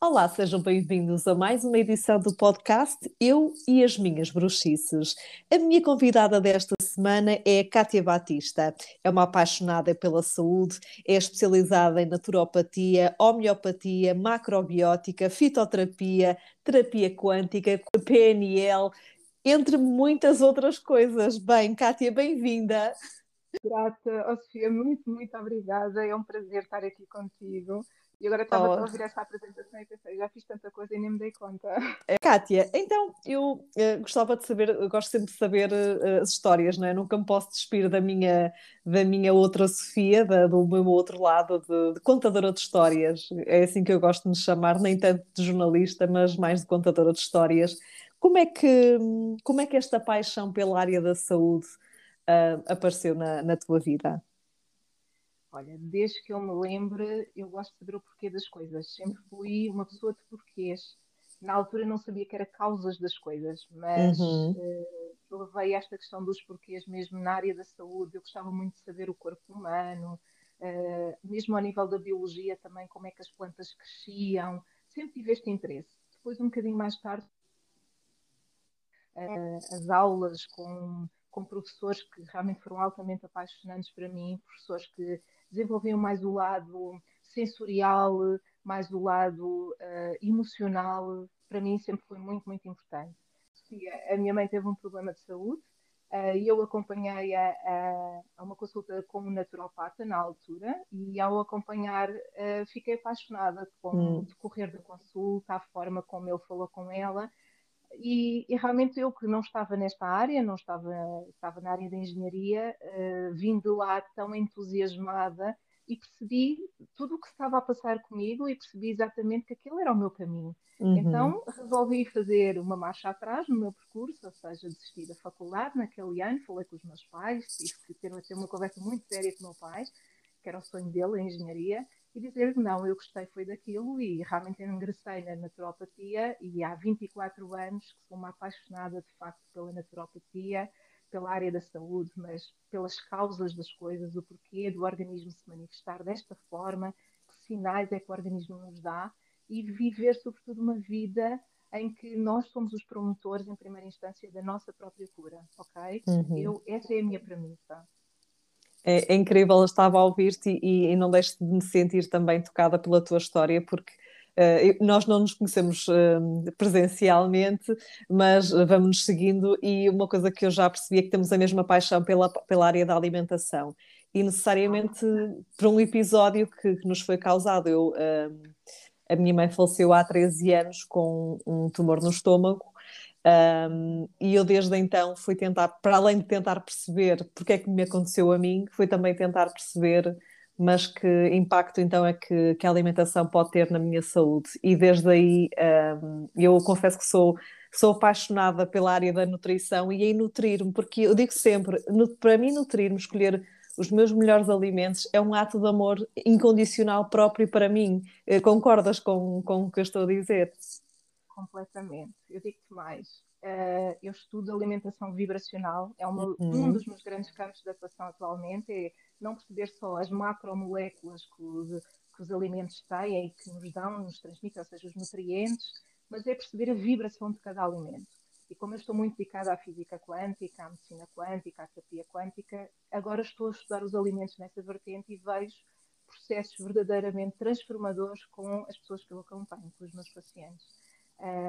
Olá, sejam bem-vindos a mais uma edição do podcast Eu e as Minhas Bruxices. A minha convidada desta semana é a Kátia Batista. É uma apaixonada pela saúde, é especializada em naturopatia, homeopatia, macrobiótica, fitoterapia, terapia quântica, PNL, entre muitas outras coisas. Bem, Kátia, bem-vinda. Grata, oh, Sofia, muito, muito obrigada. É um prazer estar aqui contigo. E agora estava oh. a ouvir essa apresentação e pensei, já fiz tanta coisa e nem me dei conta. É, Kátia, então eu uh, gostava de saber, gosto sempre de saber uh, as histórias, não é? Nunca me posso despir da minha, da minha outra Sofia, da, do meu outro lado, de, de, contadora de histórias. É assim que eu gosto de me chamar, nem tanto de jornalista, mas mais de contadora de histórias. Como é que, como é que esta paixão pela área da saúde uh, apareceu na, na tua vida? Olha, desde que eu me lembre, eu gosto de saber o porquê das coisas. Sempre fui uma pessoa de porquês. Na altura não sabia que era causas das coisas, mas uhum. uh, levei esta questão dos porquês mesmo na área da saúde. Eu gostava muito de saber o corpo humano, uh, mesmo ao nível da biologia também, como é que as plantas cresciam. Sempre tive este interesse. Depois, um bocadinho mais tarde, uh, as aulas com, com professores que realmente foram altamente apaixonantes para mim, professores que desenvolviam mais o lado sensorial, mais o lado uh, emocional. Para mim sempre foi muito, muito importante. A minha mãe teve um problema de saúde uh, e eu acompanhei-a a, a, uma consulta com um naturopata na altura e ao acompanhar uh, fiquei apaixonada com hum. o decorrer da consulta, a forma como ele falou com ela e, e, realmente eu que não estava nesta área, não estava, estava na área da engenharia, uh, vim de lá tão entusiasmada e percebi tudo o que estava a passar comigo e percebi exatamente que aquele era o meu caminho. Uhum. Então resolvi fazer uma marcha atrás no meu percurso, ou seja, desistir da faculdade naquele ano, falei com os meus pais, tive que ter, ter uma conversa muito séria com o meu pai, que era o sonho dele, a engenharia, e dizer não, eu gostei foi daquilo e realmente ingressei na naturopatia e há 24 anos que sou uma apaixonada de facto pela naturopatia, pela área da saúde, mas pelas causas das coisas, o porquê do organismo se manifestar desta forma, que sinais é que o organismo nos dá e viver sobretudo uma vida em que nós somos os promotores em primeira instância da nossa própria cura, ok? Uhum. Eu, essa é a minha premissa é, é incrível, estava a ouvir-te e, e, não deixo de me sentir também tocada pela tua história, porque uh, nós não nos conhecemos uh, presencialmente, mas vamos nos seguindo e uma coisa que eu já percebi é que temos a mesma paixão pela, pela área da alimentação e necessariamente por um episódio que, que nos foi causado. Eu, uh, a minha mãe faleceu há 13 anos com um tumor no estômago um, e eu desde então fui tentar, para além de tentar perceber porque é que me aconteceu a mim, fui também tentar perceber, mas que impacto então é que, que a alimentação pode ter na minha saúde. E desde aí um, eu confesso que sou, sou apaixonada pela área da nutrição e em nutrir-me, porque eu digo sempre, no, para mim nutrir-me, escolher os meus melhores alimentos é um ato de amor incondicional próprio para mim. Eh, concordas com, com o que eu estou a dizer? Completamente. Eu digo-te mais. Uh, eu estudo alimentação vibracional, é uma, uhum. um dos meus grandes campos de atuação atualmente, é não perceber só as macromoléculas que os, que os alimentos têm e que nos dão, nos transmitem, ou seja, os nutrientes, mas é perceber a vibração de cada alimento. E como eu estou muito dedicada à física quântica, à medicina quântica, à terapia quântica, agora estou a estudar os alimentos nessa vertente e vejo processos verdadeiramente transformadores com as pessoas que eu acompanho, com os meus pacientes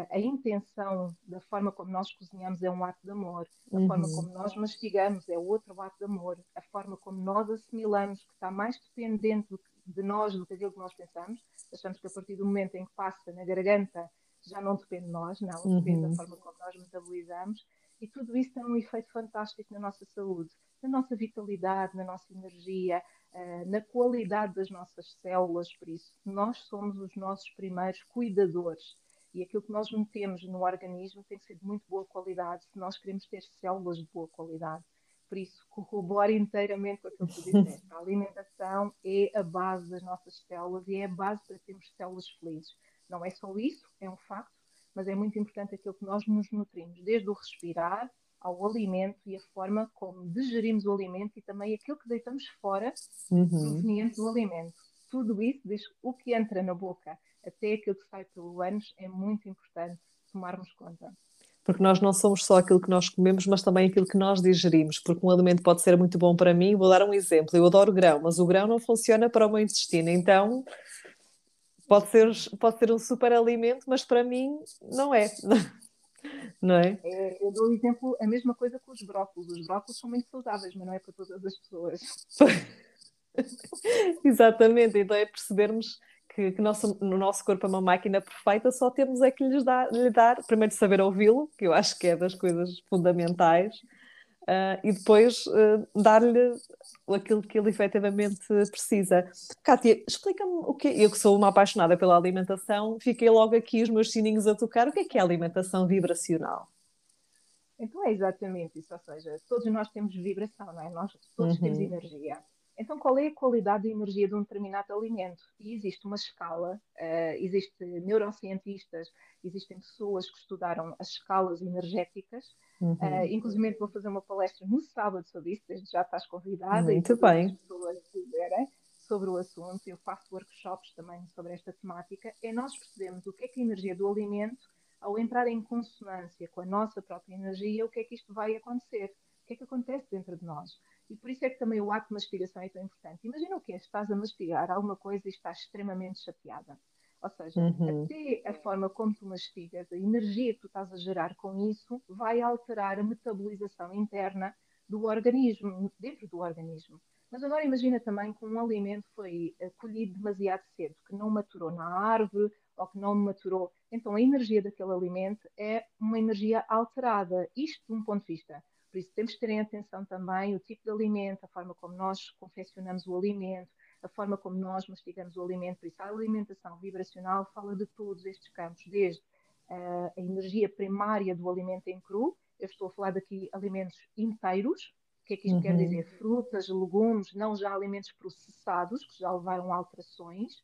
a intenção da forma como nós cozinhamos é um ato de amor, a uhum. forma como nós mastigamos é outro ato de amor, a forma como nós assimilamos, que está mais dependente de nós do que aquilo que nós pensamos, achamos que a partir do momento em que passa na garganta já não depende de nós, não, uhum. depende da forma como nós metabolizamos, e tudo isso tem um efeito fantástico na nossa saúde, na nossa vitalidade, na nossa energia, uh, na qualidade das nossas células, por isso nós somos os nossos primeiros cuidadores e aquilo que nós metemos no organismo tem que ser de muito boa qualidade se nós queremos ter células de boa qualidade. Por isso, corroboro inteiramente com aquilo que tu disseste. A alimentação é a base das nossas células e é a base para termos células felizes. Não é só isso, é um facto, mas é muito importante aquilo que nós nos nutrimos, desde o respirar ao alimento e a forma como digerimos o alimento e também aquilo que deitamos fora uhum. proveniente do alimento. Tudo isso, diz o que entra na boca até aquilo que sai pelo ânus, é muito importante tomarmos conta. Porque nós não somos só aquilo que nós comemos, mas também aquilo que nós digerimos. Porque um alimento pode ser muito bom para mim. Vou dar um exemplo. Eu adoro grão, mas o grão não funciona para o meu intestino. Então, pode ser, pode ser um super alimento, mas para mim não é. Não é? é eu dou um exemplo, a mesma coisa com os brócolos. Os brócolos são muito saudáveis, mas não é para todas as pessoas. Exatamente, então é percebermos que, que nosso, no nosso corpo é uma máquina perfeita, só temos é que lhes dar, lhe dar primeiro saber ouvi-lo, que eu acho que é das coisas fundamentais, uh, e depois uh, dar-lhe aquilo que ele efetivamente precisa. Kátia, explica-me o que Eu que sou uma apaixonada pela alimentação, fiquei logo aqui os meus sininhos a tocar. O que é que é alimentação vibracional? Então é exatamente isso, ou seja, todos nós temos vibração, não é? Nós todos uhum. temos energia. Então, qual é a qualidade de energia de um determinado alimento? E existe uma escala, uh, existem neurocientistas, existem pessoas que estudaram as escalas energéticas, uhum. uh, inclusive vou fazer uma palestra no sábado sobre isso, desde já estás convidada. Muito bem. pessoas quiserem sobre o assunto, eu faço workshops também sobre esta temática, é nós percebemos o que é que a energia do alimento, ao entrar em consonância com a nossa própria energia, o que é que isto vai acontecer, o que é que acontece dentro de nós. E por isso é que também o ato de mastigação é tão importante. Imagina o que é, estás a mastigar alguma coisa e estás extremamente chateada. Ou seja, uhum. até a forma como tu mastigas, a energia que tu estás a gerar com isso, vai alterar a metabolização interna do organismo, dentro do organismo. Mas agora imagina também que um alimento foi eh, colhido demasiado cedo, que não maturou na árvore ou que não maturou. Então a energia daquele alimento é uma energia alterada. Isto de um ponto de vista por isso temos que ter em atenção também o tipo de alimento, a forma como nós confeccionamos o alimento, a forma como nós mastigamos o alimento. Por isso, a alimentação vibracional fala de todos estes campos, desde uh, a energia primária do alimento em cru, eu estou a falar daqui alimentos inteiros, o que é que isto uhum. quer dizer? Frutas, legumes, não já alimentos processados, que já levaram alterações,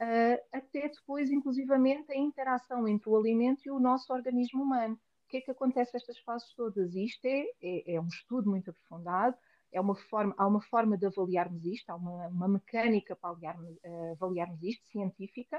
uh, até depois, inclusivamente, a interação entre o alimento e o nosso organismo humano que é que acontece estas fases todas? Isto é, é, é, um estudo muito aprofundado, é uma forma, há uma forma de avaliarmos isto, há uma, uma mecânica para avaliarmos, uh, avaliarmos isto, científica,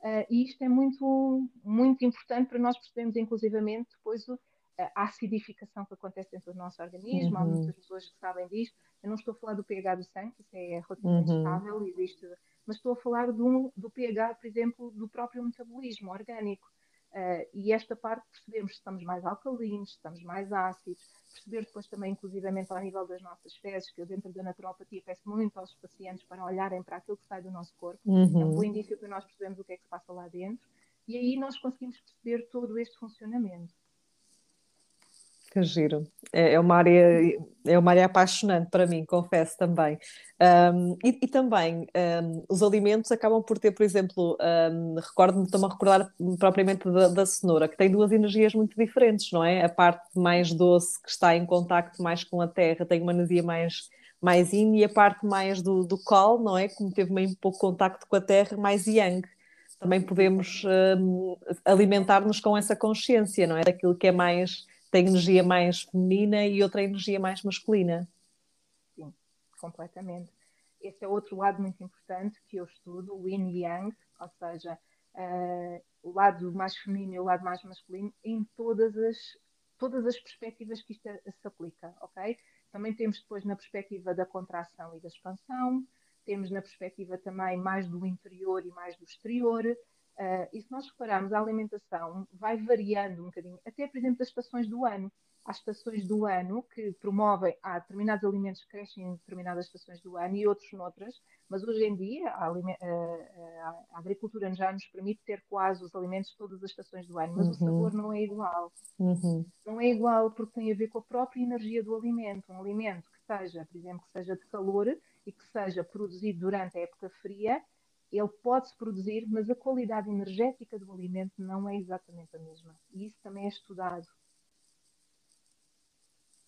uh, e isto é muito, muito importante para nós percebermos, inclusivamente, depois o, a acidificação que acontece dentro do nosso organismo. Uhum. Há muitas pessoas que sabem disto. Eu não estou a falar do pH do sangue, isso é relativamente uhum. estável, existe, mas estou a falar do, do pH, por exemplo, do próprio metabolismo orgânico. Uh, e esta parte percebemos se estamos mais alcalinos, se estamos mais ácidos, perceber depois também, inclusivamente, ao nível das nossas fezes, que eu dentro da naturopatia peço muito aos pacientes para olharem para aquilo que sai do nosso corpo. Uhum. É um bom indício que nós percebemos o que é que se passa lá dentro. E aí nós conseguimos perceber todo este funcionamento. Que giro. É, é, uma área, é uma área apaixonante para mim, confesso também. Um, e, e, também um, os alimentos acabam por ter, por exemplo, um, recordo-me, estou-me a recordar propriamente da, da, cenoura, que tem duas energias muito diferentes, não é? A parte mais doce, que está em contacto mais com a terra, tem uma energia mais, mais yin, e a parte mais do, do col, não é? Como teve meio pouco contacto com a terra, mais yang. Também podemos alimentar-nos com essa consciência, não é? Daquilo que é mais tem energia mais feminina e outra energia mais masculina. Sim, completamente. Esse é outro lado muito importante que eu estudo, o yin yang, ou seja, uh, o lado mais feminino e o lado mais masculino em todas as, todas as perspectivas que isto se aplica, ok? Também temos depois na perspectiva da contração e da expansão, temos na perspectiva também mais do interior e mais do exterior, Uh, e se nós repararmos, a alimentação vai variando um bocadinho, até por exemplo das estações do ano. Há estações do ano que promovem, há determinados alimentos que crescem em determinadas estações do ano e outros noutras, mas hoje em dia a, a, a agricultura já nos permite ter quase os alimentos todas as estações do ano, mas uhum. o sabor não é igual. Uhum. Não é igual porque tem a ver com a própria energia do alimento. Um alimento que seja, por exemplo, que seja de calor e que seja produzido durante a época fria, ele pode-se produzir, mas a qualidade energética do alimento não é exatamente a mesma. E isso também é estudado.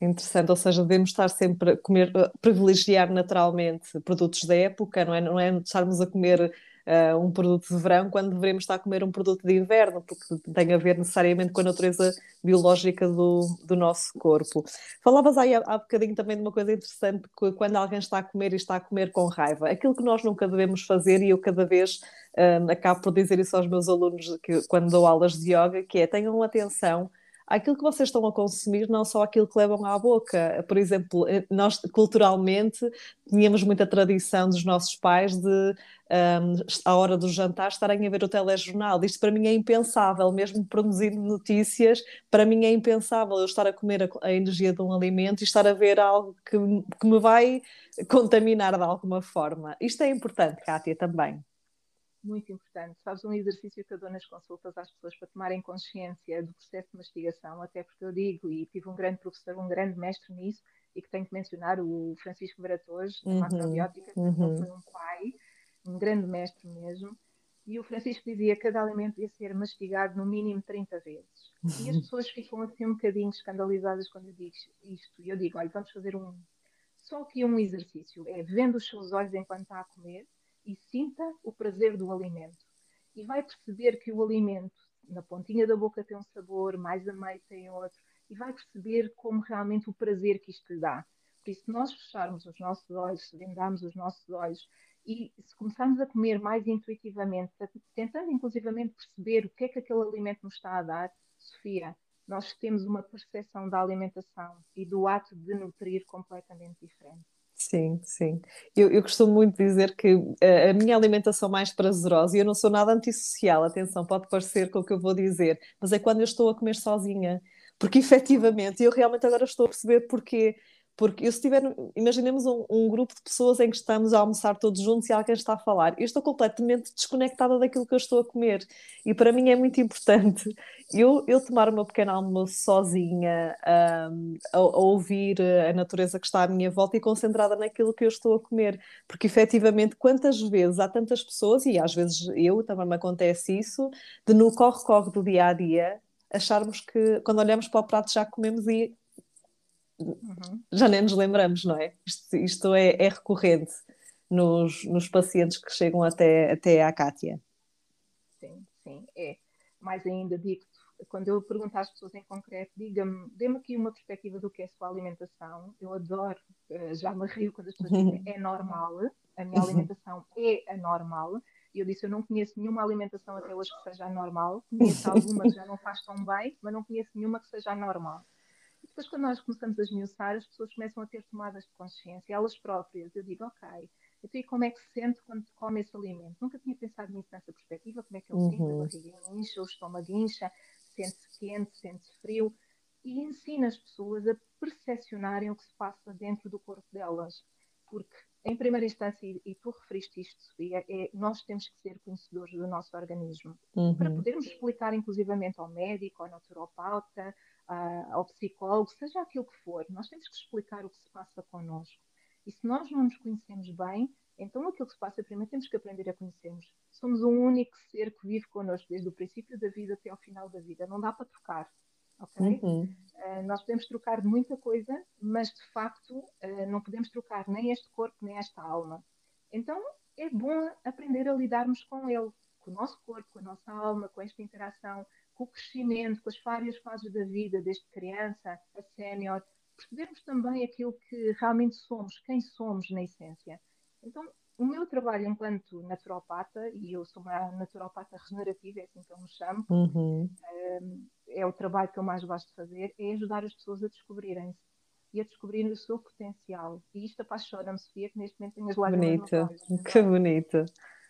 Interessante, ou seja, devemos estar sempre a comer, privilegiar naturalmente produtos da época, não é? Não é estarmos a comer uh, um produto de verão quando deveríamos estar a comer um produto de inverno, porque tem a ver necessariamente com a natureza biológica do, do nosso corpo. Falavas aí há, há bocadinho também de uma coisa interessante, que quando alguém está a comer e está a comer com raiva, aquilo que nós nunca devemos fazer, e eu cada vez um, acabo por dizer isso aos meus alunos que, quando dou aulas de yoga, que é tenham atenção àquilo que vocês estão a consumir, não só aquilo que levam à boca. Por exemplo, eh, nós culturalmente tínhamos muita tradição dos nossos pais de, um, à hora do jantar, estarem a ver o telejornal. Isto para mim é impensável, mesmo produzindo notícias, para mim é impensável eu estar a comer a, a energia de um alimento e estar a ver algo que, que me vai contaminar de alguma forma. Isto é importante, Kátia, também muito importante. Sabes, um exercício que eu dou nas consultas às pessoas para tomarem consciência do processo de mastigação, até porque eu digo, e tive um grande professor, um grande mestre nisso, e que tenho que mencionar, o Francisco Baratos, da uhum, macrobiótica, que uhum. foi um pai, um grande mestre mesmo, e o Francisco dizia que cada alimento ia ser mastigado no mínimo 30 vezes. E as pessoas ficam assim um bocadinho escandalizadas quando eu digo isto. E eu digo, olha, vamos fazer um... Só que um exercício, é vendo os seus olhos enquanto está a comer, e sinta o prazer do alimento. E vai perceber que o alimento, na pontinha da boca, tem um sabor, mais a meio tem outro, e vai perceber como realmente o prazer que isto lhe dá. Por isso, se nós fecharmos os nossos olhos, se vendarmos os nossos olhos e se começarmos a comer mais intuitivamente, tentando inclusivamente perceber o que é que aquele alimento nos está a dar, Sofia, nós temos uma percepção da alimentação e do ato de nutrir completamente diferente. Sim, sim. Eu, eu costumo muito dizer que a, a minha alimentação mais prazerosa, e eu não sou nada antissocial, atenção, pode parecer com o que eu vou dizer, mas é quando eu estou a comer sozinha. Porque efetivamente, eu realmente agora estou a perceber porque porque eu se tiver, imaginemos um, um, grupo de pessoas em que estamos a almoçar todos juntos e alguém está a falar, eu estou completamente desconectada daquilo que eu estou a comer. E para mim é muito importante eu, eu tomar o meu pequeno almoço sozinha, um, a, a, ouvir a natureza que está à minha volta e concentrada naquilo que eu estou a comer. Porque efetivamente, quantas vezes há tantas pessoas, e às vezes eu também me acontece isso, de no corre-corre do dia a dia acharmos que quando olhamos para o prato já comemos e uhum. já nem nos lembramos, não é? Isto, isto é, é, recorrente nos, nos pacientes que chegam até, até à Cátia. Sim, sim, é. Mais ainda digo quando eu pergunto às pessoas em concreto, diga-me, dê-me aqui uma perspectiva do que é a sua alimentação. Eu adoro, eh, já me rio quando as pessoas dizem é normal, a minha alimentação é anormal. E eu disse, eu não conheço nenhuma alimentação até hoje que seja anormal. Conheço alguma que já não faz tão bem, mas não conheço nenhuma que seja anormal. Depois, quando nós começamos a esmiuçar, as pessoas começam a ter tomadas de consciência, elas próprias. Eu digo, ok, então e como é que se sente quando come esse alimento? Nunca tinha pensado nisso nessa perspectiva, como é que eu uhum. sinto, a barriga incha, o estômago incha, sente-se quente, sente-se frio, e ensina as pessoas a percepcionarem o que se passa dentro do corpo delas. Porque, em primeira instância, e, tu referiste isto, Sofia, é, nós temos que ser conhecedores do nosso organismo. Uhum. Para podermos explicar, inclusivamente, ao médico, ao naturopauta, ao psicólogo, seja aquilo que for, nós temos que explicar o que se passa connosco. E se nós não nos conhecemos bem, então aquilo que se passa primeiro temos que aprender a conhecermos. Somos um único ser que vive connosco desde o princípio da vida até ao final da vida. Não dá para trocar. Okay? Uhum. Uh, nós podemos trocar de muita coisa, mas de facto uh, não podemos trocar nem este corpo nem esta alma. Então é bom aprender a lidarmos com ele, com o nosso corpo, com a nossa alma, com esta interação, com o crescimento, com as várias fases da vida, desde criança a sénior, percebermos também aquilo que realmente somos, quem somos na essência. Então, o meu trabalho enquanto naturopata, e eu sou uma naturopata regenerativa, é assim que eu me chamo, uhum. é o trabalho que eu mais gosto de fazer, é ajudar as pessoas a descobrirem-se e a descobrirem o seu potencial. E isto apaixona-me, Sofia, que neste momento tenho as lágrimas Bonito, que bonito.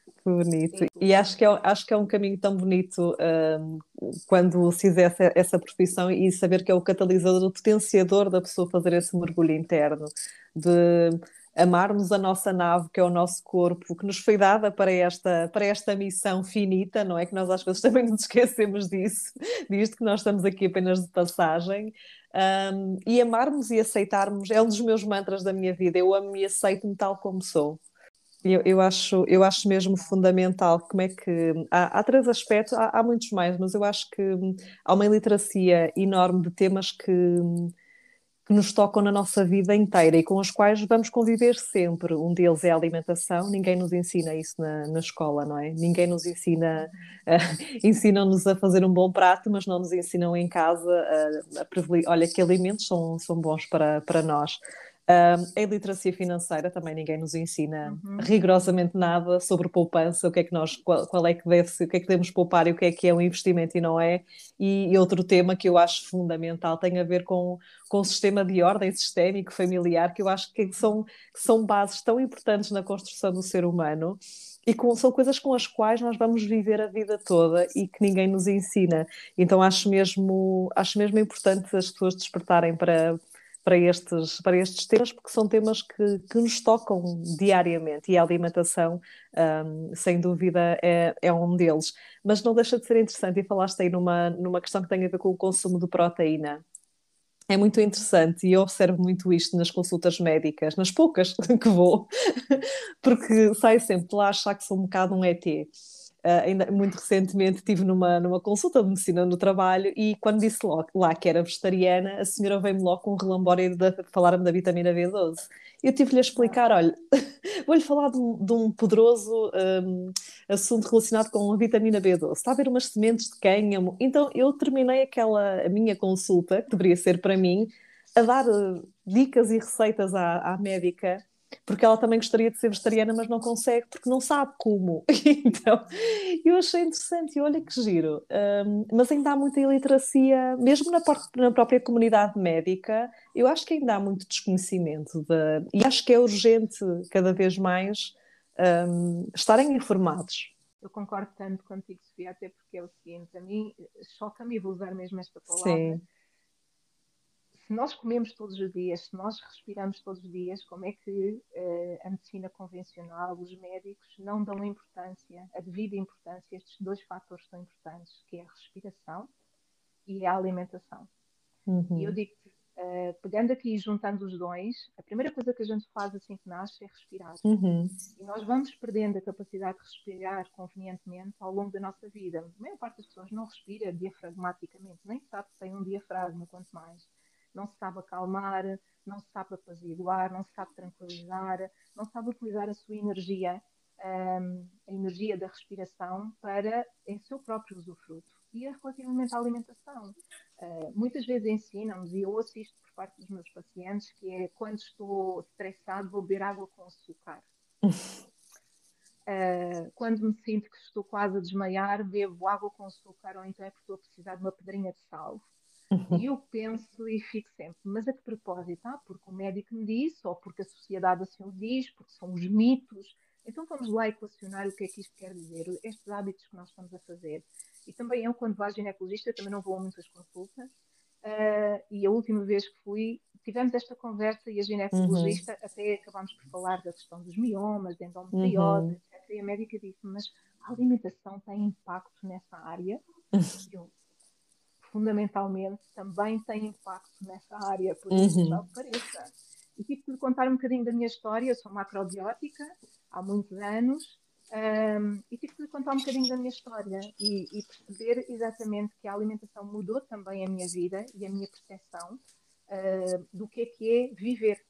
Que bonito. E acho que é, acho que é um caminho tão bonito um, quando se fizer essa, essa profissão e saber que é o catalisador, o potenciador da pessoa fazer esse mergulho interno, de amarmos a nossa nave, que é o nosso corpo, que nos foi dada para esta, para esta missão finita, não é? Que nós às vezes também nos esquecemos disso, disto que nós estamos aqui apenas de passagem. Um, e amarmos e aceitarmos é um dos meus mantras da minha vida. Eu amo e aceito-me tal como sou. Eu, eu, acho, eu acho mesmo fundamental como é que há, há três aspectos, há, há, muitos mais, mas eu acho que há uma iliteracia enorme de temas que, que nos tocam na nossa vida inteira e com os quais vamos conviver sempre. Um deles é a alimentação, ninguém nos ensina isso na, na escola, não é? Ninguém nos ensina, uh, ensinam-nos a fazer um bom prato, mas não nos ensinam em casa a, a olha que alimentos são, são bons para, para nós. Um, a iliteracia financeira também ninguém nos ensina uhum. rigorosamente nada sobre poupança, o que é que nós, qual, qual, é que deve o que é que devemos poupar e o que é que é um investimento e não é. E, e, outro tema que eu acho fundamental tem a ver com, com o sistema de ordem sistémico familiar, que eu acho que são, que são bases tão importantes na construção do ser humano e com, são coisas com as quais nós vamos viver a vida toda e que ninguém nos ensina. Então acho mesmo, acho mesmo importante as pessoas despertarem para para estes, para estes temas, porque são temas que, que nos tocam diariamente e a alimentação, um, sem dúvida, é, é um deles. Mas não deixa de ser interessante, e falaste aí numa, numa questão que tem a ver com o consumo de proteína. É muito interessante e eu observo muito isto nas consultas médicas, nas poucas que vou, porque saio sempre lá achar que sou um bocado um ET. Uh, ainda muito recentemente estive numa, numa consulta de medicina no trabalho e quando disse logo, lá que era vegetariana, a senhora veio-me logo com um relambório de falar-me da vitamina B12. Eu tive-lhe a explicar, olha, vou-lhe falar de um, de um poderoso um, assunto relacionado com a vitamina B12. Está a ver umas sementes de cânhamo? Então eu terminei aquela a minha consulta, que deveria ser para mim, a dar uh, dicas e receitas à, à médica porque ela também gostaria de ser vegetariana, mas não consegue porque não sabe como. então, eu achei interessante e olha que giro. Um, mas ainda há muita iliteracia, mesmo na, na, própria comunidade médica, eu acho que ainda há muito desconhecimento de, e acho que é urgente cada vez mais um, estarem informados. Eu concordo tanto contigo, Sofia, até porque é o seguinte, a mim choca-me, e vou usar mesmo esta palavra. Sim se nós comemos todos os dias, se nós respiramos todos os dias, como é que uh, a medicina convencional, os médicos, não dão importância, a devida importância a estes dois fatores tão importantes, que é a respiração e a alimentação? Uhum. E eu digo-te, uh, pegando aqui e juntando os dois, a primeira coisa que a gente faz assim que nasce é respirar. Uhum. E nós vamos perdendo a capacidade de respirar convenientemente ao longo da nossa vida. A maior parte das pessoas não respira diafragmaticamente, nem sabe se tem um diafragma, quanto mais não se sabe acalmar, não se sabe apaziguar, não se sabe tranquilizar, não sabe utilizar a sua energia, um, a energia da respiração, para em seu próprio usufruto. E é relativamente à alimentação. Uh, muitas vezes ensinam-nos, e eu ouço isto por parte dos meus pacientes, que é quando estou estressado, vou beber água com açúcar. Uh, quando me sinto que estou quase a desmaiar, bebo água com açúcar, ou então é porque estou a precisar de uma pedrinha de sal. Uhum. E eu penso e fico sempre, mas a que propósito? Ah, porque o médico me disse, ou porque a sociedade assim o diz, porque são os mitos. Então vamos lá equacionar o que é que isto quer dizer, estes hábitos que nós estamos a fazer. E também eu, quando vou à ginecologista, também não vou a muitas consultas, uh, e a última vez que fui, tivemos esta conversa e a ginecologista, uhum. até acabámos por falar da questão dos miomas, da endometriose, uhum. etc. E a médica disse, mas a alimentação tem impacto nessa área? eu, fundamentalmente também tem impacto nessa área, por isso uhum. não pareça. E tive que lhe contar um bocadinho da minha história, eu sou macrobiótica há muitos anos, um, e tive que lhe contar um bocadinho da minha história e, e, perceber exatamente que a alimentação mudou também a minha vida e a minha percepção uh, do que é que é viver.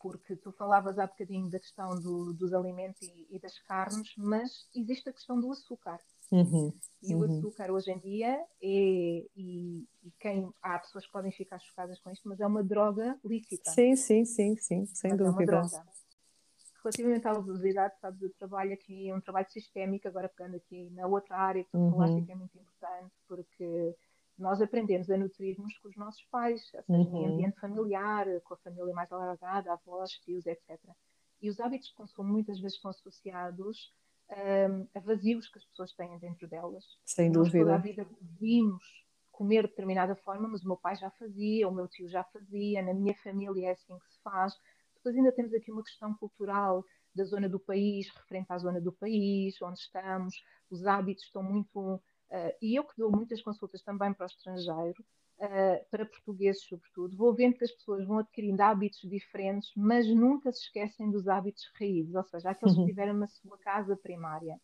Porque tu falavas há bocadinho da questão do, dos alimentos e, e das carnes, mas existe a questão do açúcar. Uhum, e o uhum. açúcar hoje em dia é, e, e, quem há pessoas que podem ficar chocadas com isto, mas é uma droga lícita. Sim, sim, sim, sim, sem mas dúvida. É uma droga. Relativamente à obesidade, sabes, eu trabalho aqui, é um trabalho sistémico, agora pegando aqui na outra área que tu uhum. falaste que é muito importante, porque nós aprendemos a nutrir-nos com os nossos pais, ou seja, uhum. em ambiente familiar, com a família mais alargada, avós, tios, etc. E os hábitos de consumo muitas vezes estão associados um, a vazios que as pessoas têm dentro delas. Sem Nós dúvida. Toda a vida vimos comer de determinada forma, mas o meu pai já fazia, o meu tio já fazia, na minha família é assim que se faz. Depois ainda temos aqui uma questão cultural da zona do país, referente à zona do país, onde estamos, os hábitos estão muito. Uh, e eu que dou muitas consultas também para o estrangeiro, uh, para portugueses sobretudo, vou vendo que as pessoas vão adquirindo hábitos diferentes, mas nunca se esquecem dos hábitos raízes, ou seja, aqueles uhum. que tiveram na sua casa primária.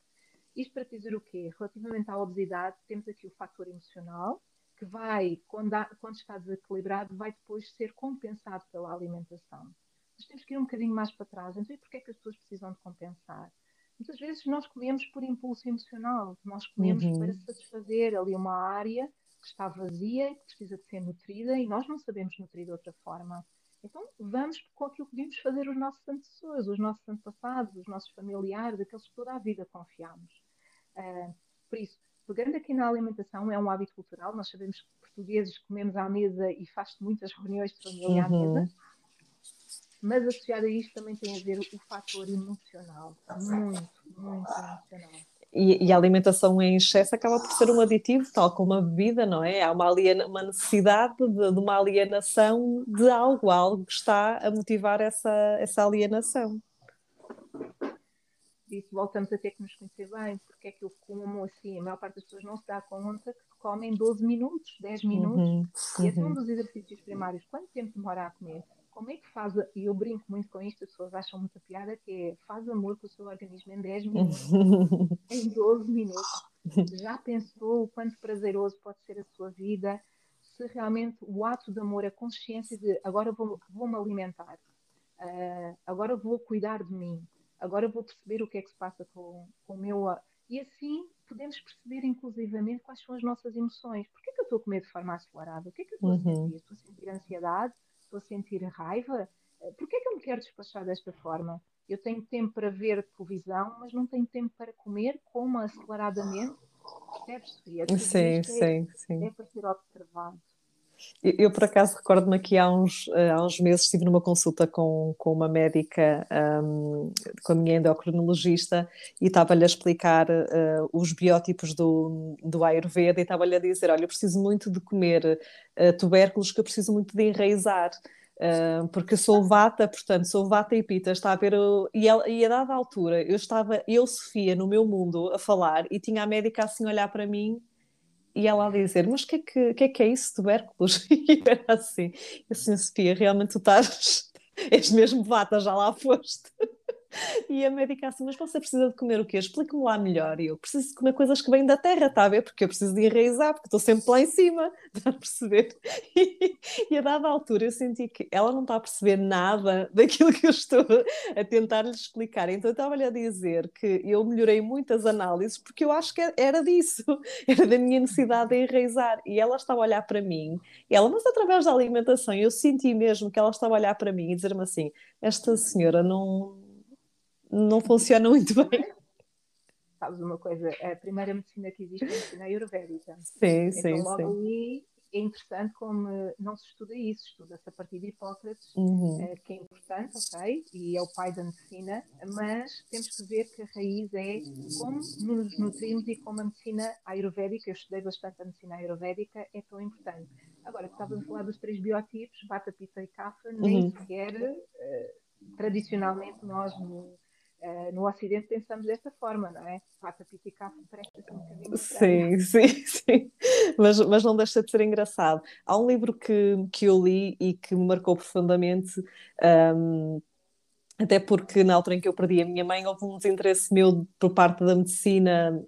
Isto para dizer o quê? Relativamente à obesidade, temos aqui o fator emocional, que vai, quando, há, quando está desequilibrado, vai depois ser compensado pela alimentação. Mas temos que ir um bocadinho mais para trás. Então, e porquê é que as pessoas precisam de compensar? Muitas vezes nós comemos por impulso emocional, nós comemos uhum. para satisfazer ali uma área que está vazia, que precisa de ser nutrida e nós não sabemos nutrir de outra forma. Então vamos com aquilo que vimos fazer os nossos antecessores, os nossos antepassados, os nossos familiares, aqueles que toda a vida confiamos. Uh, por isso, pegando aqui na alimentação, é um hábito cultural, nós sabemos que portugueses comemos à mesa e faz muitas reuniões de família uhum. à mesa, mas associado a isto também tem a ver o fator emocional, muito, muito emocional. E, e, a alimentação em excesso acaba por ser um aditivo, tal como a bebida, não é? Há uma, aliena, uma necessidade de, de, uma alienação de algo, algo que está a motivar essa, essa alienação. Isso voltamos a ter que nos conhecer bem, porque é que eu como assim? A maior parte das pessoas não se dá conta que comem 12 minutos, 10 minutos, uhum, e esse é um dos exercícios primários. Quanto tempo demora a comer? Como é que faz, e eu brinco muito com isto, as pessoas acham muita piada, que é faz amor com o seu organismo em 10 minutos, em 12 minutos. Já pensou o quanto prazeroso pode ser a sua vida se realmente o ato de amor, a consciência de agora vou, vou me alimentar, uh, agora vou cuidar de mim, agora vou perceber o que é que se passa com, com o meu. E assim podemos perceber, inclusivamente, quais são as nossas emoções. Porquê é que eu estou a comer de forma acelerada? O que é que eu estou a uhum. sentir? Estou a sentir ansiedade? Estou a sentir raiva, eh, por que é que eu me quero despachar desta forma? Eu tenho tempo para ver televisão, mas não tenho tempo para comer, como aceleradamente. Percebes, Sofia? Sim, sim, é, sim. É para ser observado. Eu, eu, por acaso, recordo-me que há uns, eh, há uns meses estive numa consulta com, com uma médica, um, com a minha endocrinologista, e estava-lhe a explicar uh, os biótipos do, do Ayurveda e estava-lhe a dizer: Olha, eu preciso muito de comer uh, tubérculos, que eu preciso muito de enraizar. Porque sou vata, portanto, sou vata e pita, está a ver, o... e, ela, e a dada altura eu estava, eu, Sofia, no meu mundo a falar e tinha a médica assim a olhar para mim e ela a dizer, mas o que, é que, que, é que é isso, tubérculos? E era assim, assim, Sofia, realmente tu estás, és mesmo vata, já lá foste. E a médica assim, mas você precisa de comer o quê? Explique-me lá melhor. E eu preciso de comer coisas que vêm da terra, está a ver? Porque eu preciso de enraizar, porque estou sempre lá em cima, está a perceber? E, e a dada altura eu senti que ela não está a perceber nada daquilo que eu estou a tentar lhe explicar. Então eu estava-lhe a dizer que eu melhorei muitas análises porque eu acho que era disso, era da minha necessidade de enraizar. E ela estava a olhar para mim, ela, mas através da alimentação, eu senti mesmo que ela estava a olhar para mim e dizer-me assim: esta senhora não não funciona muito bem. Sabes uma coisa, a primeira medicina que existe é a medicina ayurvédica. Sim, então, sim, logo sim. ali é interessante como não se estuda isso, estuda-se a partir de Hipócrates, uhum. Eh, que é importante, ok, e é o pai da medicina, mas temos que ver que a raiz é como nos nutrimos e como a medicina ayurvédica, eu estudei bastante a medicina ayurvédica, é tão importante. Agora, estavas a falar dos três biotipos, bata, pita e kapha, nem uhum. sequer uh, tradicionalmente nós no, Uh, no Ocidente pensamos desta forma, não é? Pata piticar assim um bocadinho Sim, sim, sim. Mas, mas não deixa de ser engraçado. Há um livro que, que eu li e que me marcou profundamente, um, até porque na altura em que eu perdi a minha mãe houve um desinteresse meu por parte da medicina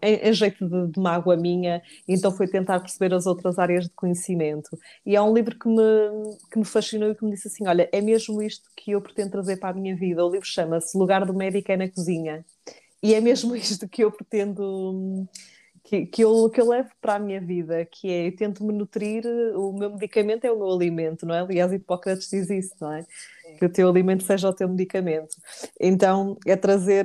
em, em jeito de, de mágoa minha, então foi tentar perceber as outras áreas de conhecimento. E há um livro que me, que me fascinou e que me disse assim: Olha, é mesmo isto que eu pretendo trazer para a minha vida. O livro chama-se Lugar do Médico é na Cozinha. E é mesmo isto que eu pretendo. Que, que, eu, que eu levo para a minha vida, que é eu tento me nutrir, o meu medicamento é o meu alimento, não é? Aliás, Hipócrates diz isso, não é? Que o teu alimento seja o teu medicamento. Então, é trazer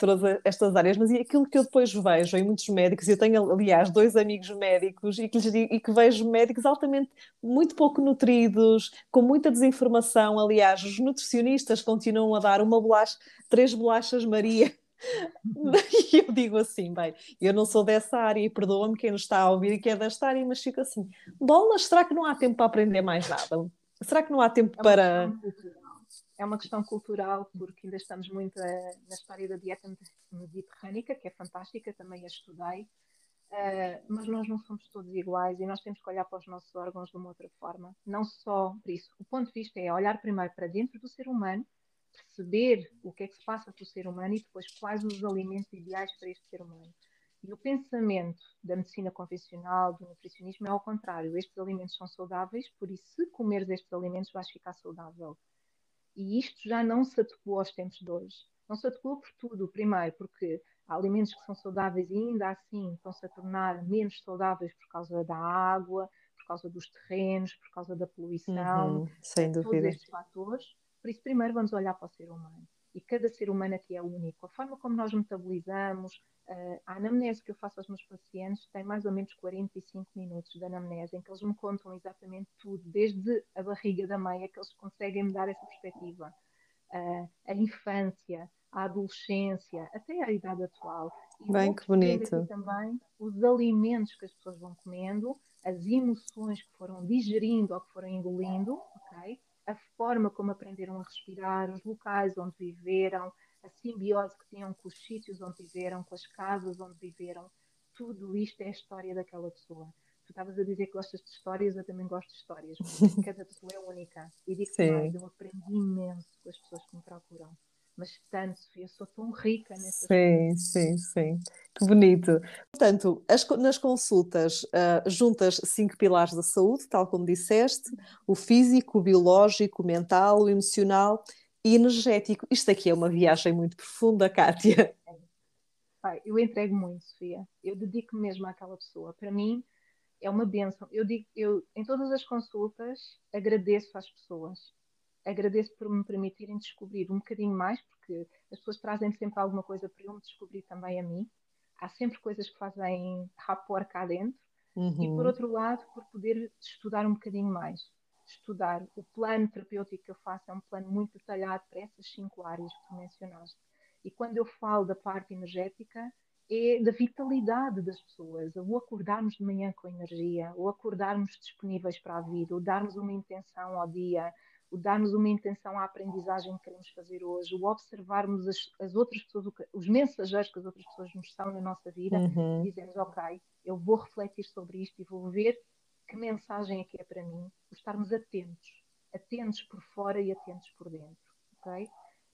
todas estas áreas, mas e aquilo que eu depois vejo em muitos médicos, e eu tenho, aliás, dois amigos médicos e que, lhes digo, e que vejo médicos altamente, muito pouco nutridos, com muita desinformação. Aliás, os nutricionistas continuam a dar uma bolacha, três bolachas Maria. E eu digo assim, bem, eu não sou dessa área e perdoa-me quem nos está a ouvir e que é desta área, mas fico assim, bolas, será que não há tempo para aprender mais nada? Será que não há tempo é para é uma questão cultural, porque ainda estamos muito uh, na história da dieta mediterrânica, que é fantástica, também a estudei, uh, mas nós não somos todos iguais e nós temos que olhar para os nossos órgãos de uma outra forma. Não só por isso. O ponto de vista é olhar primeiro para dentro do ser humano, perceber o que é que se passa com o ser humano e depois quais os alimentos ideais para este ser humano. E o pensamento da medicina convencional, do nutricionismo, é ao contrário. Estes alimentos são saudáveis, por isso, se comeres estes alimentos, vais ficar saudável. E isto já não se adequou aos tempos de hoje. Não se adequou por tudo. Primeiro, porque há alimentos que são saudáveis e ainda assim estão-se a tornar menos saudáveis por causa da água, por causa dos terrenos, por causa da poluição, uhum, sem todos dúvida. estes fatores. Por isso, primeiro vamos olhar para o ser humano. E cada ser humano aqui é único. A forma como nós metabolizamos, Uh, a anamnese que eu faço aos meus pacientes tem mais ou menos 45 minutos de anamnese, em que eles me contam exatamente tudo, desde a barriga da mãe, que eles conseguem me dar essa perspectiva. Uh, a infância, a adolescência, até a idade atual. E Bem, que bonito. também os alimentos que as pessoas vão comendo, as emoções que foram digerindo ou que foram engolindo, ok? A forma como aprenderam a respirar, os locais onde viveram, a simbiose que tinham com os sítios onde viveram, com as casas onde viveram, tudo isto é a história daquela pessoa. Tu estavas a dizer que gostas de histórias, eu também gosto de histórias, cada pessoa é única. E digo mais, eu aprendi imenso com as pessoas que me procuram. Mas tanto, Sofia, eu sou tão rica nessa Sim, sim, sim. Que bonito. Portanto, as, nas consultas uh, juntas cinco pilares da saúde, tal como disseste, o físico, o biológico, o mental, o emocional e energético. Isto aqui é uma viagem muito profunda, Kátia. Pai, eu entrego muito, Sofia. Eu dedico mesmo àquela pessoa. Para mim é uma benção. Eu digo, eu em todas as consultas agradeço às pessoas. Agradeço por me permitirem descobrir um bocadinho mais, porque as pessoas trazem sempre alguma coisa para eu me descobrir também a mim. Há sempre coisas que fazem rapor cá dentro. Uhum. E por outro lado, por poder estudar um bocadinho mais estudar. O plano terapêutico que eu faço é um plano muito detalhado para essas cinco áreas que tu mencionaste. E quando eu falo da parte energética, é da vitalidade das pessoas, o acordarmos de manhã com energia, o acordarmos disponíveis para a vida, o darmos uma intenção ao dia, o darmos uma intenção à aprendizagem que queremos fazer hoje, o observarmos as, as outras pessoas, os mensageiros que as outras pessoas nos são na nossa vida, uhum. dizemos, ok, eu vou refletir sobre isto e vou ver que mensagem é que é para mim, estarmos atentos, atentos por fora e atentos por dentro, ok?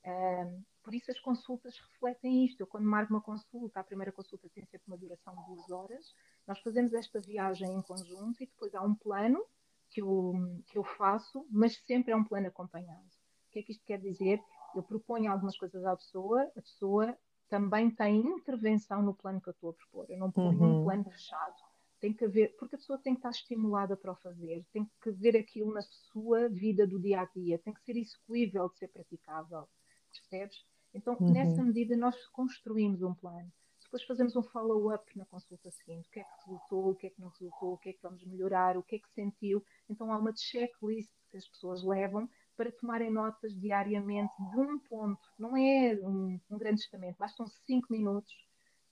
Um, por isso as consultas refletem isto. Eu quando marco uma consulta, a primeira consulta tem sempre uma duração de duas horas, nós fazemos esta viagem em conjunto e depois há um plano que eu, que eu faço, mas sempre é um plano acompanhado. O que é que isto quer dizer? Eu proponho algumas coisas à pessoa, a pessoa também tem intervenção no plano que eu estou a propor. Eu não ponho uhum. um plano fechado tem que haver, porque a pessoa tem que estar estimulada para o fazer, tem que ver aquilo na sua vida do dia a dia, tem que ser execuível de ser praticável, percebes? Então, uhum. nessa medida, nós construímos um plano. Depois fazemos um follow-up na consulta seguinte: o que é que resultou, o que é que não resultou, o que é que vamos melhorar, o que é que sentiu. Então, há uma checklist que as pessoas levam para tomarem notas diariamente de um ponto. Não é um, um grande testamento, bastam cinco minutos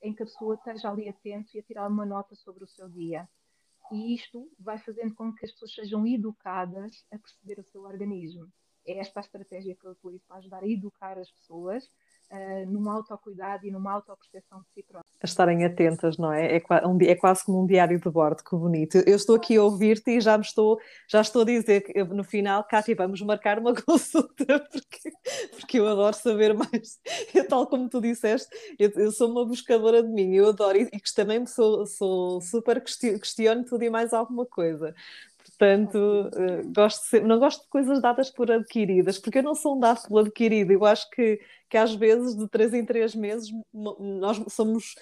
em que a pessoa esteja ali atento e a tirar uma nota sobre o seu dia. E isto vai fazendo com que as pessoas sejam educadas a perceber o seu organismo. É esta a estratégia que eu utilizo para ajudar a educar as pessoas uh, numa autocuidado e numa autoperceção de si próprio. A estarem atentas, não é? É, é, quase como um diário de bordo, que bonito. Eu estou aqui a ouvir-te e já me estou, já estou a dizer que no final, Cátia, vamos marcar uma consulta, porque, porque eu adoro saber mais. Eu, tal como tu disseste, eu, eu, sou uma buscadora de mim, eu adoro e, e que também sou, sou super questiono tudo e mais alguma coisa. Portanto, uh, gosto não gosto de coisas dadas por adquiridas, porque eu não sou um dado adquirido. Eu acho que, que às vezes, de três em três meses, nós somos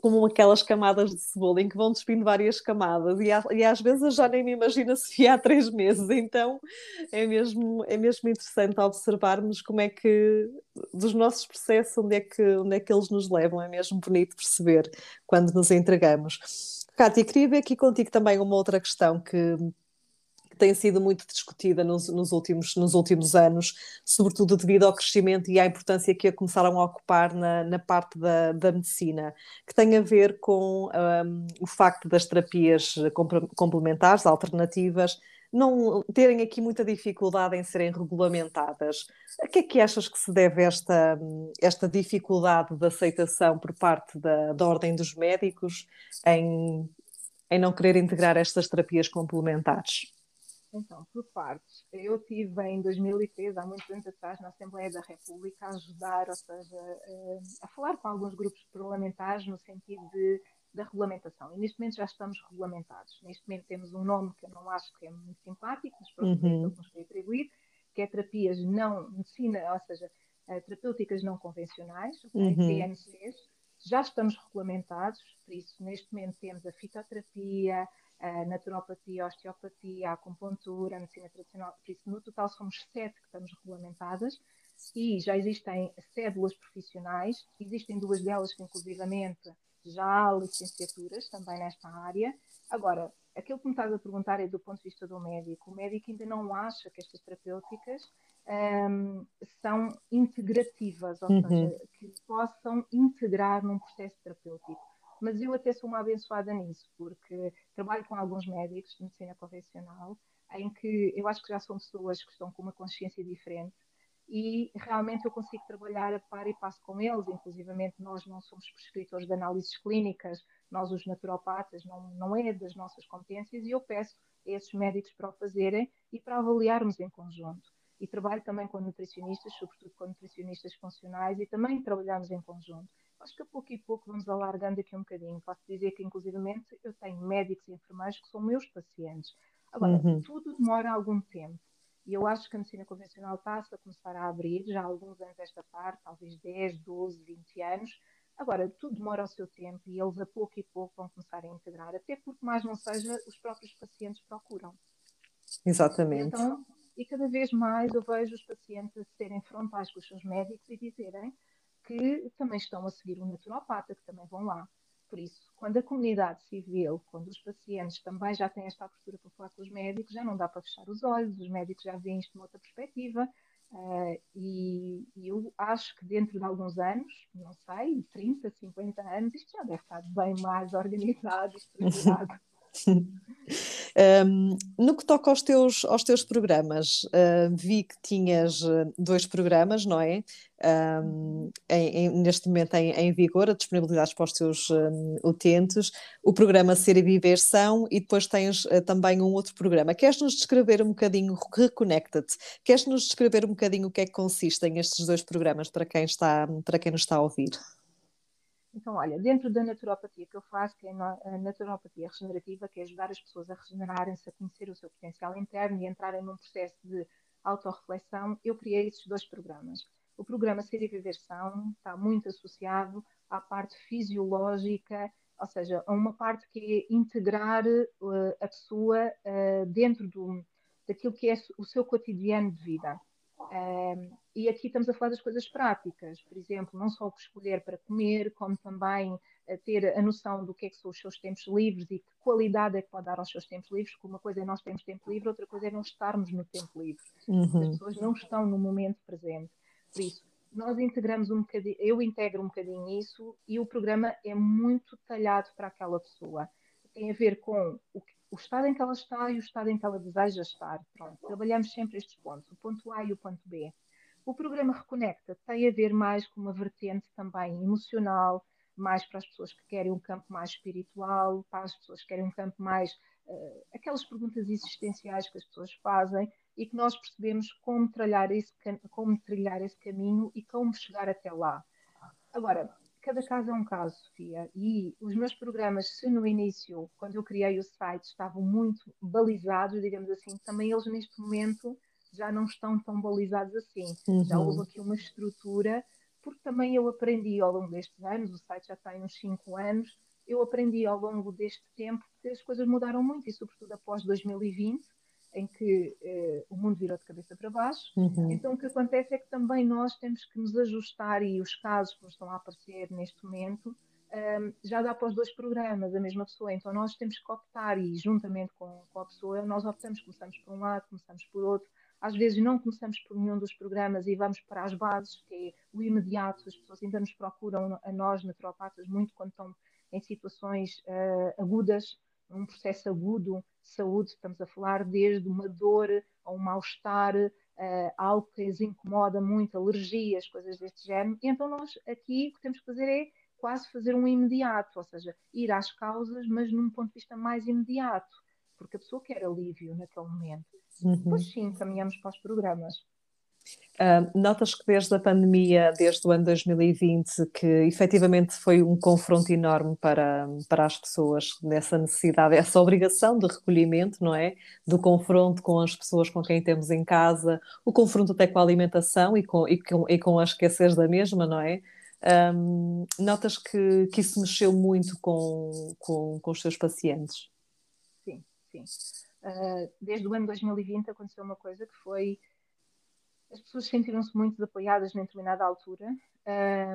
como aquelas camadas de cebola em que vão despindo várias camadas. E, e, às vezes eu já nem me imagino se há três meses. Então é mesmo é mesmo interessante observarmos como é que dos nossos processos onde é que onde é que eles nos levam. É mesmo bonito perceber quando nos entregamos. Cátia, queria ver aqui contigo também uma outra questão que tem sido muito discutida nos, nos, últimos, nos últimos anos, sobretudo devido ao crescimento e à importância que a começaram a ocupar na, na parte da, da medicina, que tem a ver com um, o facto das terapias complementares, alternativas, não terem aqui muita dificuldade em serem regulamentadas. A que é que achas que se deve esta, esta dificuldade de aceitação por parte da, da Ordem dos Médicos em, em não querer integrar estas terapias complementares? Então, por partes, eu tive em 2013, há muitos anos atrás, na Assembleia da República, a ajudar, ou seja, a falar com alguns grupos parlamentares no sentido de da regulamentação. E neste momento já estamos regulamentados. Neste momento temos um nome que eu não acho que é muito simpático, mas pronto, uhum. é que nos foi atribuir, que é terapias não, medicina, ou seja, uh, terapêuticas não convencionais, okay? uhum. TNCs. Já estamos regulamentados, por isso, neste momento temos a fitoterapia, a naturopatia, a osteopatia, a acupuntura, a medicina tradicional, por isso, no total somos sete que estamos regulamentadas e já existem cédulas profissionais, existem duas delas que, inclusivamente, já há licenciaturas também nesta área. Agora, aquilo que me estás a perguntar é do ponto de vista do médico. O médico ainda não acha que estas terapêuticas um, são integrativas, ou uhum. seja, que possam integrar num processo terapêutico. Mas eu até sou uma abençoada nisso, porque trabalho com alguns médicos de medicina convencional, em que eu acho que já são pessoas que estão com uma consciência diferente e realmente eu consigo trabalhar a par e passo com eles, inclusivamente nós não somos prescritores de análises clínicas, nós os naturopatas não, não é das nossas competências e eu peço a esses médicos para o fazerem e para avaliarmos em conjunto. E trabalho também com nutricionistas, sobretudo com nutricionistas funcionais e também trabalhamos em conjunto. Acho que a pouco e pouco vamos alargando aqui um bocadinho. Posso dizer que, inclusivamente, eu tenho médicos e enfermeiros que são meus pacientes. Agora, uhum. tudo demora algum tempo e eu acho que a medicina convencional está-se a começar a abrir, já há alguns anos esta parte, talvez 10, 12, 20 anos. Agora, tudo demora o seu tempo e eles a pouco e pouco vão começar a integrar, até porque mais não seja, os próprios pacientes procuram. Exatamente. Então, e cada vez mais eu vejo os pacientes serem frontais com os seus médicos e dizerem que também estão a seguir um naturopata, que também vão lá. Por isso, quando a comunidade civil, quando os pacientes também já têm esta abertura para falar com os médicos, já não dá para fechar os olhos, os médicos já veem isto de uma outra perspectiva. Uh, e, e, eu acho que dentro de alguns anos, não sei, 30, 50 anos, isto já deve estar bem mais organizado estruturado. Um, no que toca aos teus, aos teus programas, uh, vi que tinhas ah, dois programas, não é? Um, em, em, neste momento em, em vigor, disponibilizados para os teus um, utentes, o programa Ser e Viver são, e depois tens uh, também um outro programa. Queres nos descrever um bocadinho, Reconnecta-te, queres nos descrever um bocadinho o que é que consistem estes dois programas para quem, está, para quem nos está a ouvir? Então, olha, dentro da naturopatia que eu faço, que é a naturopatia regenerativa, que é ajudar as pessoas a regenerarem-se, a conhecer o seu potencial interno e entrarem num processo de autorreflexão, eu criei esses dois programas. O programa Ser e Viver São está muito associado à parte fisiológica, ou seja, a uma parte que é integrar uh, a pessoa uh, dentro do, daquilo que é o seu cotidiano de vida. Um, e aqui estamos a falar das coisas práticas, por exemplo, não só o que escolher para comer, como também a ter a noção do que é que são os seus tempos livres e que qualidade é que pode dar aos seus tempos livres, porque uma coisa é nós termos tempo livre, outra coisa é não estarmos no tempo livre. Uhum. As pessoas não estão no momento presente. Por isso, nós integramos um bocadinho, eu integro um bocadinho isso e o programa é muito talhado para aquela pessoa. Tem a ver com o o estado em que ela está e o estado em que ela deseja estar. Pronto, trabalhamos sempre estes pontos, o ponto A e o ponto B. O programa Reconecta tem a ver mais com uma vertente também emocional, mais para as pessoas que querem um campo mais espiritual, para as pessoas que querem um campo mais. Uh, aquelas perguntas existenciais que as pessoas fazem e que nós percebemos como trilhar esse, como trilhar esse caminho e como chegar até lá. Agora, cada caso é um caso, Sofia. E os meus programas, se no início, quando eu criei o site, estavam muito balizados, digamos assim, também eles neste momento já não estão tão balizados assim. Uhum. Já houve aqui uma estrutura, porque também eu aprendi ao longo destes anos, o site já tem uns 5 anos, eu aprendi ao longo deste tempo que as coisas mudaram muito e, sobretudo, após 2020 em que eh, o mundo virou de cabeça para baixo. Uhum. Então, o que acontece é que também nós temos que nos ajustar e os casos que nos estão a aparecer neste momento um, ehm, já dá para os dois programas, a mesma pessoa. Então, nós temos que optar e, juntamente com, com a pessoa, nós optamos, começamos por um lado, começamos por outro. Às vezes não começamos por nenhum dos programas e vamos para as bases, que é o imediato. As pessoas ainda nos procuram a nós, naturopatas, muito quando estão em situações uh, agudas, um processo agudo de saúde, estamos a falar desde uma dor a um mal-estar, uh, algo que as incomoda muito, alergias, coisas deste género. E então nós aqui o que temos que fazer é quase fazer um imediato, ou seja, ir às causas, mas num ponto de vista mais imediato, porque a pessoa quer alívio naquele momento. Uhum. Depois sim, caminhamos para os programas. Uh, notas que desde a pandemia, desde o ano 2020, que efetivamente foi um confronto enorme para, para as pessoas nessa necessidade, essa obrigação de recolhimento, não é? Do confronto com as pessoas com quem temos em casa, o confronto até com a alimentação e com, e com, e com a esquecer da mesma, não é? Um, notas que, que isso mexeu muito com, com, com os seus pacientes? Sim, sim. Uh, desde o ano 2020 aconteceu uma coisa que foi as pessoas sentiram-se muito desapoiadas em determinada altura,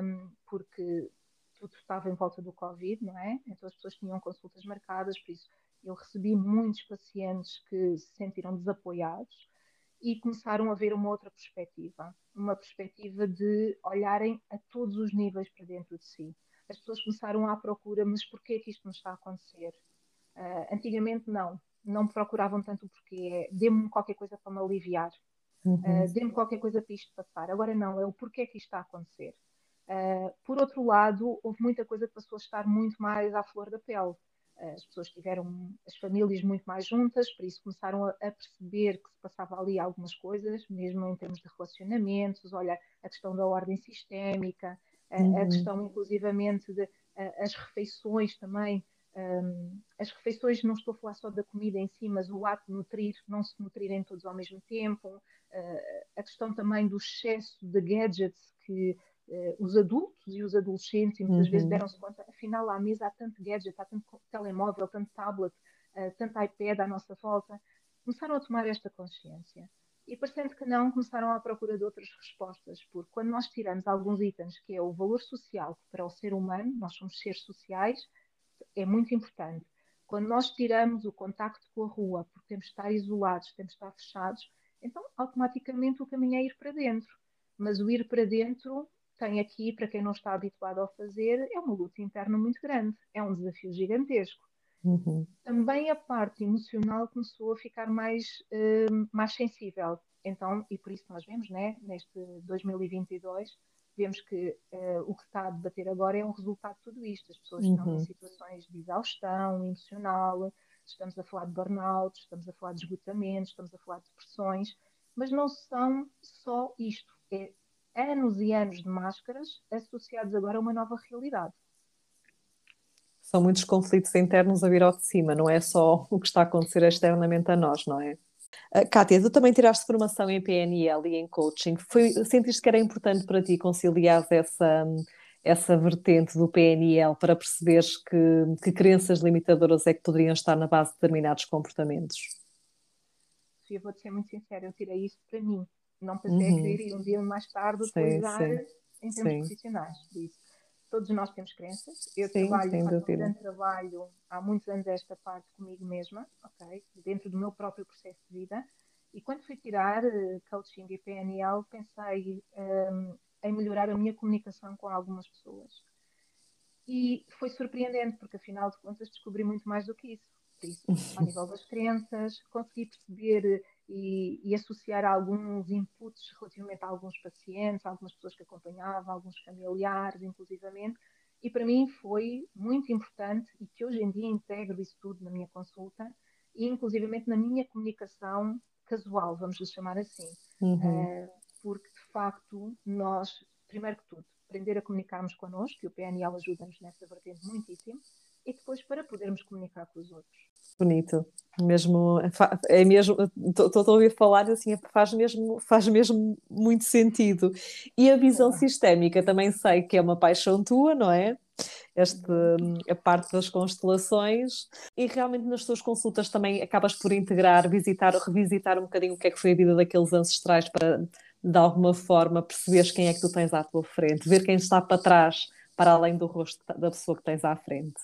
um, porque tudo estava em volta do Covid, não é? Então as pessoas tinham consultas marcadas, por isso eu recebi muitos pacientes que se sentiram desapoiados e começaram a ver uma outra perspectiva, uma perspectiva de olharem a todos os níveis para dentro de si. As pessoas começaram à procura, mas porquê é que isto não está a acontecer? Uh, antigamente não, não procuravam tanto o porquê, dê-me qualquer coisa para me aliviar. Uhum. Uh, Dê-me qualquer coisa para isto passar. Agora não, é o porquê que isto está a acontecer. Uh, por outro lado, houve muita coisa que passou a estar muito mais à flor da pele. Uh, as pessoas tiveram as famílias muito mais juntas, por isso começaram a, a, perceber que se passava ali algumas coisas, mesmo em termos de relacionamentos, olha, a questão da ordem sistémica, uhum. a questão inclusivamente de as refeições também, um, as refeições, não estou a falar só da comida em si, mas o ato de nutrir, não se nutrirem todos ao mesmo tempo, uh, a questão também do excesso de gadgets que uh, os adultos e os adolescentes muitas uhum. vezes deram-se conta, afinal à mesa há tanto gadget, há tanto telemóvel, tanto tablet, uh, tanto iPad à nossa volta, começaram a tomar esta consciência. E parecendo que não, começaram à procura de outras respostas, porque quando nós tiramos alguns itens, que é o valor social para o ser humano, nós somos seres sociais, é muito importante. Quando nós tiramos o contacto com a rua, porque temos de estar isolados, temos de estar fechados, então automaticamente o caminho é ir para dentro. Mas o ir para dentro tem aqui, para quem não está habituado a fazer, é uma luta interna muito grande, é um desafio gigantesco. Uhum. Também a parte emocional começou a ficar mais, uh, mais sensível. Então, e por isso nós vemos, né, neste 2022, vemos que uh, o que está a debater agora é um resultado de tudo isto. As pessoas uhum. estão em uhum. situações de exaustão emocional, estamos a falar de burnout, estamos a falar de esgotamento, estamos a falar de depressões, mas não são só isto. É anos e anos de máscaras associados agora a uma nova realidade. São muitos conflitos internos a vir ao de cima, não é só o que está a acontecer externamente a nós, não é? Uh, Kátia, tu também tiraste formação em PNL e em coaching. Foi, sentiste que era importante para ti conciliar essa, essa vertente do PNL para perceberes que, que crenças limitadoras é que poderiam estar na base de determinados comportamentos? Eu vou-te ser muito sincera, eu tirei isso para mim. Não pensei uhum. que iria um dia mais tarde utilizar sim, sim. em termos sim. profissionais. Por isso, todos nós temos crenças. Eu Sim, trabalho, faço um grande trabalho há muitos anos esta parte comigo mesma, ok? Dentro do meu próprio processo de vida. E quando fui tirar uh, coaching e PNL, pensei um, ehm, em melhorar a minha comunicação com algumas pessoas. E foi surpreendente, porque afinal de contas descobri muito mais do que isso. Por isso, ao nível das crenças, consegui perceber e, e, associar alguns inputs relativamente a alguns pacientes, algumas pessoas que acompanhava, alguns familiares, inclusivamente, e para mim foi muito importante e que hoje em dia integro isso tudo na minha consulta e inclusivamente na minha comunicação casual, vamos lhe chamar assim, uhum. uh, porque de facto nós, primeiro que tudo, aprender a comunicarmos connosco, que o PNL ajuda-nos nessa vertente muitíssimo, e depois para podermos comunicar com os outros. Bonito, mesmo é mesmo estou a ouvir falar assim faz mesmo faz mesmo muito sentido. E a visão é. sistémica também sei que é uma paixão tua não é? Este, a parte das constelações. E realmente nas tuas consultas também acabas por integrar, visitar ou revisitar um bocadinho o que é que foi a vida daqueles ancestrais para de alguma forma perceberes quem é que tu tens à tua frente, ver quem está para trás para além do rosto da pessoa que tens à frente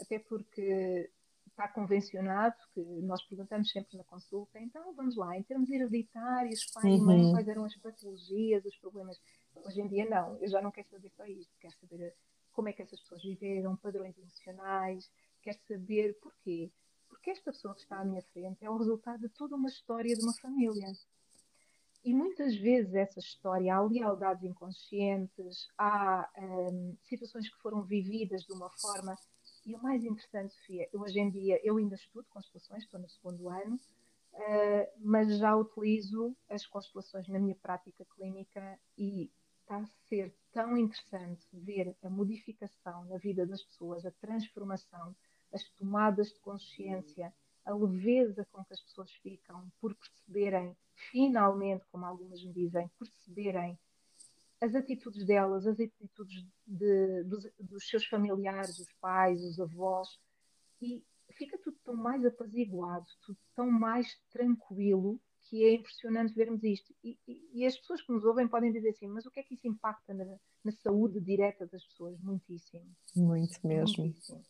até porque está convencionado que nós perguntamos sempre na consulta, então vamos lá, em termos hereditários, pai e mãe, uhum. quais eram as patologias, os problemas. Hoje em dia não, eu já não quero saber só isto, quero saber como é que essas pessoas viveram, padrões emocionais, quero saber porquê. Porque esta pessoa que está à minha frente é o resultado de toda uma história de uma família. E muitas vezes essa história, há lealdades inconscientes, há um, situações que foram vividas de uma forma e o mais interessante, Sofia, hoje em dia eu ainda estudo constelações, estou no segundo ano, uh, mas já utilizo as constelações na minha prática clínica e está a ser tão interessante ver a modificação na vida das pessoas, a transformação, as tomadas de consciência, a leveza com que as pessoas ficam por perceberem, finalmente, como algumas me dizem, perceberem as atitudes delas, as atitudes de, dos, dos, seus familiares, os pais, os avós, e fica tudo tão mais apaziguado, tudo tão mais tranquilo, que é impressionante vermos isto. E, e, e, as pessoas que nos ouvem podem dizer assim, mas o que é que isso impacta na, na saúde direta das pessoas? Muitíssimo. Muito mesmo. Muitíssimo.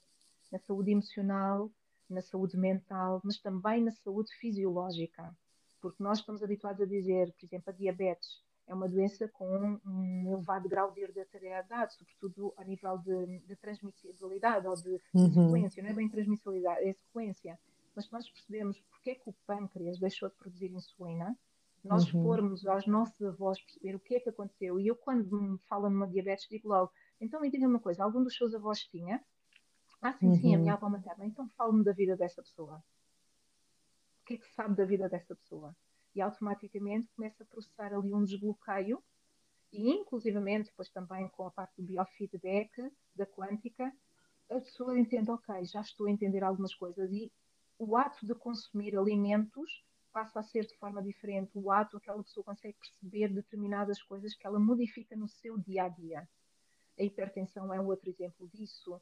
Na saúde emocional, na saúde mental, mas também na saúde fisiológica. Porque nós estamos habituados a dizer, por exemplo, a diabetes é uma doença com um elevado grau de hereditariedade, sobretudo a nível de, de transmissibilidade ou de, uhum. sequência, não é bem transmissibilidade, é sequência. Mas se nós percebemos porque é que o pâncreas deixou de produzir insulina, nós uhum. formos aos nossos avós perceber o que é que aconteceu, e eu quando me falam numa diabetes digo logo, então me diga uma coisa, algum dos seus avós tinha? Ah, sim, uhum. sim, a minha uhum. avó materna. Então fale-me da vida dessa pessoa. O que é que sabe da vida dessa pessoa? E automaticamente começa a processar ali um desbloqueio e inclusivamente depois também com a parte do biofeedback da quântica a pessoa entende, ok, já estou a entender algumas coisas e o ato de consumir alimentos passa a ser de forma diferente, o ato aquela pessoa consegue perceber determinadas coisas que ela modifica no seu dia a dia. A hipertensão é outro exemplo disso,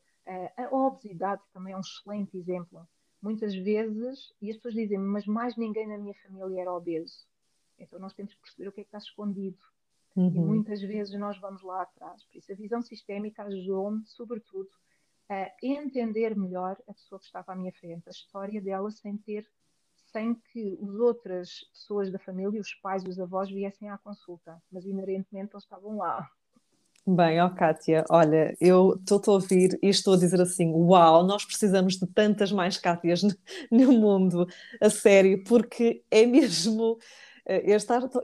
a obesidade também é um excelente exemplo muitas vezes, e as pessoas dizem mas mais ninguém na minha família era obeso. Então nós temos que perceber o que é que está escondido. Uhum. E muitas vezes nós vamos lá atrás. Por isso a visão sistémica ajudou-me, sobretudo, a entender melhor a pessoa que estava à minha frente, a história dela sem ter, sem que as outras pessoas da família, os pais e os avós viessem à consulta, mas inerentemente eles estavam lá. Bem, ó Kátia, olha, eu estou a ouvir e estou a dizer assim: uau, nós precisamos de tantas mais Kátias no, no mundo, a sério, porque é mesmo. Eh,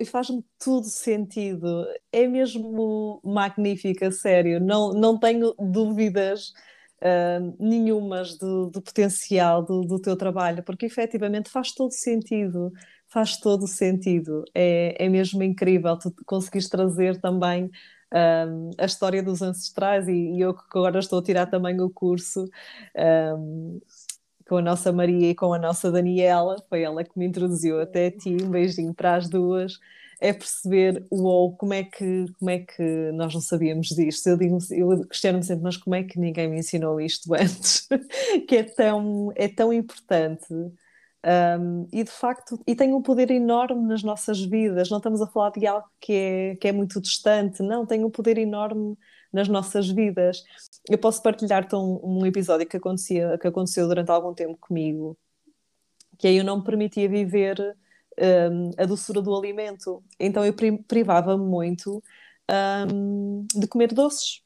e faz-me tudo sentido, é mesmo magnífica, sério, não, não tenho dúvidas uh, nenhumas do, do potencial do, do, teu trabalho, porque efetivamente faz todo sentido, faz todo sentido, é, é mesmo incrível. Tu conseguires trazer também um, a história dos ancestrais, e, e, eu que agora estou a tirar também o curso um, com a nossa Maria e com a nossa Daniela, foi ela que me introduziu até a ti, um beijinho para as duas. É perceber, uou, como é que, como é que nós não sabíamos disto? Eu, digo, eu questiono-me sempre, mas como é que ninguém me ensinou isto antes? que é tão, é tão importante. Um, e de facto, e tem um poder enorme nas nossas vidas. Não estamos a falar de algo que é, que é muito distante, não, tem um poder enorme nas nossas vidas. Eu posso partilhar-te um, um, episódio que, acontecia, que aconteceu durante algum tempo comigo, que aí eu não me permitia viver um, a doçura do alimento, então eu privava-me muito de comer doces.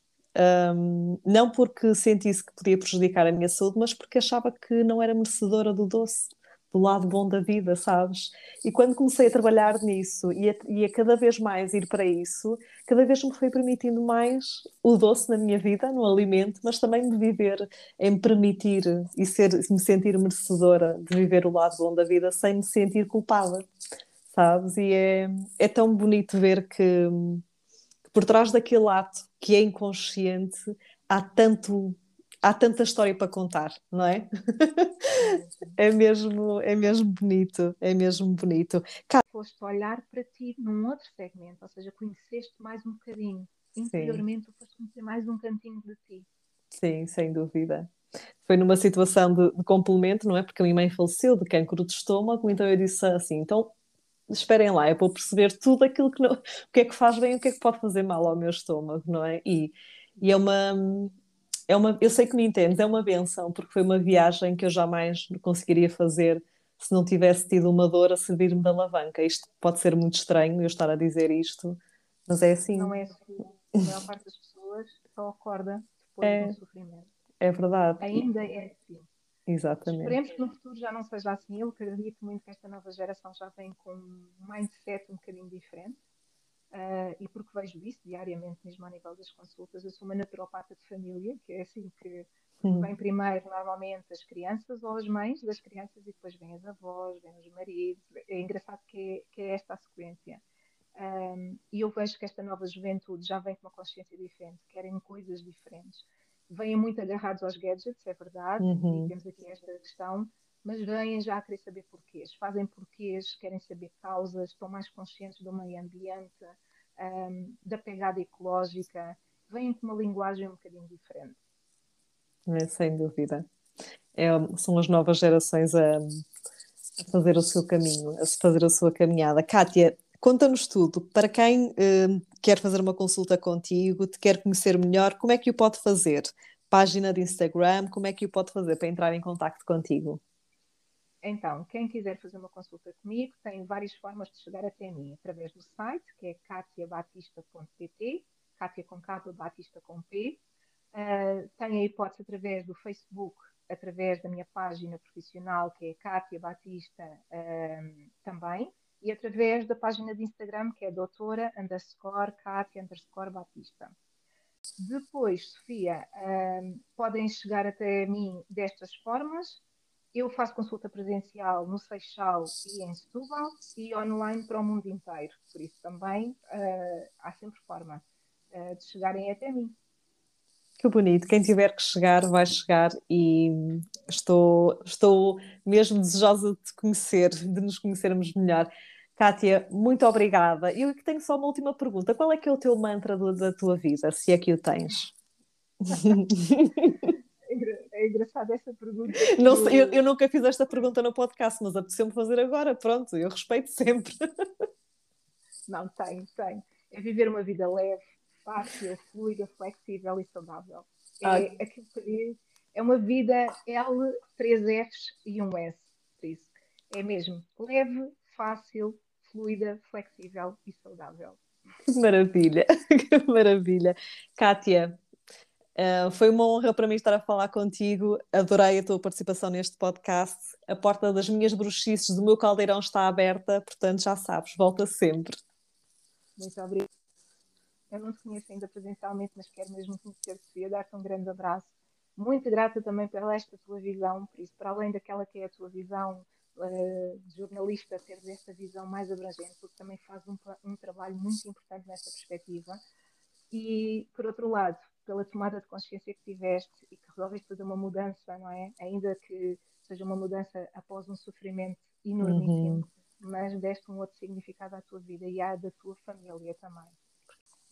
não porque sentisse que podia prejudicar a minha saúde, mas porque achava que não era merecedora do doce do lado bom da vida, sabes? E quando comecei a trabalhar nisso e a, e a, cada vez mais ir para isso, cada vez me foi permitindo mais o doce na minha vida, no alimento, mas também de viver, em permitir e ser, me sentir merecedora de viver o lado bom da vida sem me sentir culpada, sabes? E é, é tão bonito ver que, que por trás daquele ato que é inconsciente há tanto há tanta história para contar, não é? é mesmo, é mesmo bonito, é mesmo bonito. Foste olhar para ti num outro segmento, ou seja, conheceste mais um bocadinho. Interiormente, foste conhecer mais um cantinho de ti. Sim, sem dúvida. Foi numa situação de, de complemento, não é? Porque a minha mãe faleceu de cancro de estômago, então eu disse assim: então esperem lá, é para perceber tudo aquilo que não, o que é que faz bem e o que é que pode fazer mal ao meu estômago, não é? E, e é uma é uma, eu sei que me entendes, é uma benção, porque foi uma viagem que eu jamais conseguiria fazer se não tivesse tido uma dor a servir-me da alavanca. Isto pode ser muito estranho eu estar a dizer isto, mas é assim. Não é assim. A maior parte das pessoas só acorda depois é, do sofrimento. É verdade. Ainda é assim. Exatamente. Esperemos que no futuro já não seja assim. Eu acredito muito que esta nova geração já vem com um mindset um bocadinho diferente. Uh, e porque vejo isso diariamente mesmo a nível das consultas. Eu sou uma naturopata de família, que é assim que Uhum. Vem primeiro, normalmente, as crianças ou as mães das crianças e depois vêm as avós, vêm os maridos. É engraçado que é, que é esta a sequência. Um, e eu vejo que esta nova juventude já vem com uma consciência diferente, querem coisas diferentes. Vêm muito agarrados aos gadgets, é verdade, uhum. e temos aqui esta questão, mas vêm já a querer saber porquês, fazem porquês, querem saber causas, estão mais conscientes do meio ambiente, um, da pegada ecológica, vêm com uma linguagem um bocadinho diferente. É, sem dúvida. É, são as novas gerações a, a, fazer o seu caminho, a fazer a sua caminhada. Kátia, conta-nos tudo. Para quem uh, quer fazer uma consulta contigo, te quer conhecer melhor, como é que o pode fazer? Página de Instagram, como é que o pode fazer para entrar em contato contigo? Então, quem quiser fazer uma consulta comigo tem várias formas de chegar até mim, através do site, que é katiabatista.pt, Katia com K, Batista com P. Uh, tenho a hipótese através do Facebook, através da minha página profissional, que é Kátia Batista uh, também, e através da página de Instagram, que é doutora underscore Kátia underscore Batista. Depois, Sofia, uh, podem chegar até mim destas formas. Eu faço consulta presencial no Seixal e em Setúbal e online para o mundo inteiro. Por isso também há sempre forma de chegarem até mim. Que bonito. Quem tiver que chegar, vai chegar e estou, estou mesmo desejosa de te conhecer, de nos conhecermos melhor. Kátia, muito obrigada. Eu tenho só uma última pergunta. Qual é que é o teu mantra da tua vida, se é que o tens? é engraçada essa pergunta. Não sei, eu, eu, nunca fiz esta pergunta no podcast, mas apeteceu-me fazer agora. Pronto, eu respeito sempre. Não, tem, tem. É viver uma vida leve, fácil, fluida, flexível e saudável. É, aquilo que é uma vida L, três Fs e um S. Por isso, é mesmo leve, fácil, fluida, flexível e saudável. Que maravilha, que maravilha. Kátia, uh, foi uma honra para mim estar a falar contigo. Adorei a tua participação neste podcast. A porta das minhas bruxices do meu caldeirão está aberta, portanto já sabes, volta sempre. Muito obrigada. Eu não te conheço ainda presencialmente, mas quero mesmo conhecer Sofia, dar-te um grande abraço. Muito grata também pela esta tua visão, por isso, para além daquela que é a tua visão uh, de jornalista, teres esta visão mais abrangente, porque também faz um, um trabalho muito importante nessa perspectiva. E, por outro lado, pela tomada de consciência que tiveste e que resolveste fazer uma mudança, não é? Ainda que seja uma mudança após um sofrimento enormíssimo, uhum. mas deste um outro significado à tua vida e à da tua família também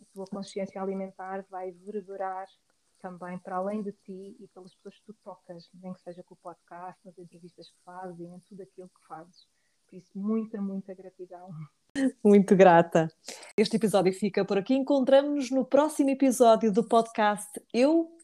a tua consciência alimentar vai reverberar também para além de ti e pelas pessoas que tu tocas, nem que seja com o podcast, nas entrevistas que fazes, em tudo aquilo que fazes. Por isso, muita, muita gratidão. Muito grata. Este episódio fica por aqui. Encontramos-nos no próximo episódio do podcast Eu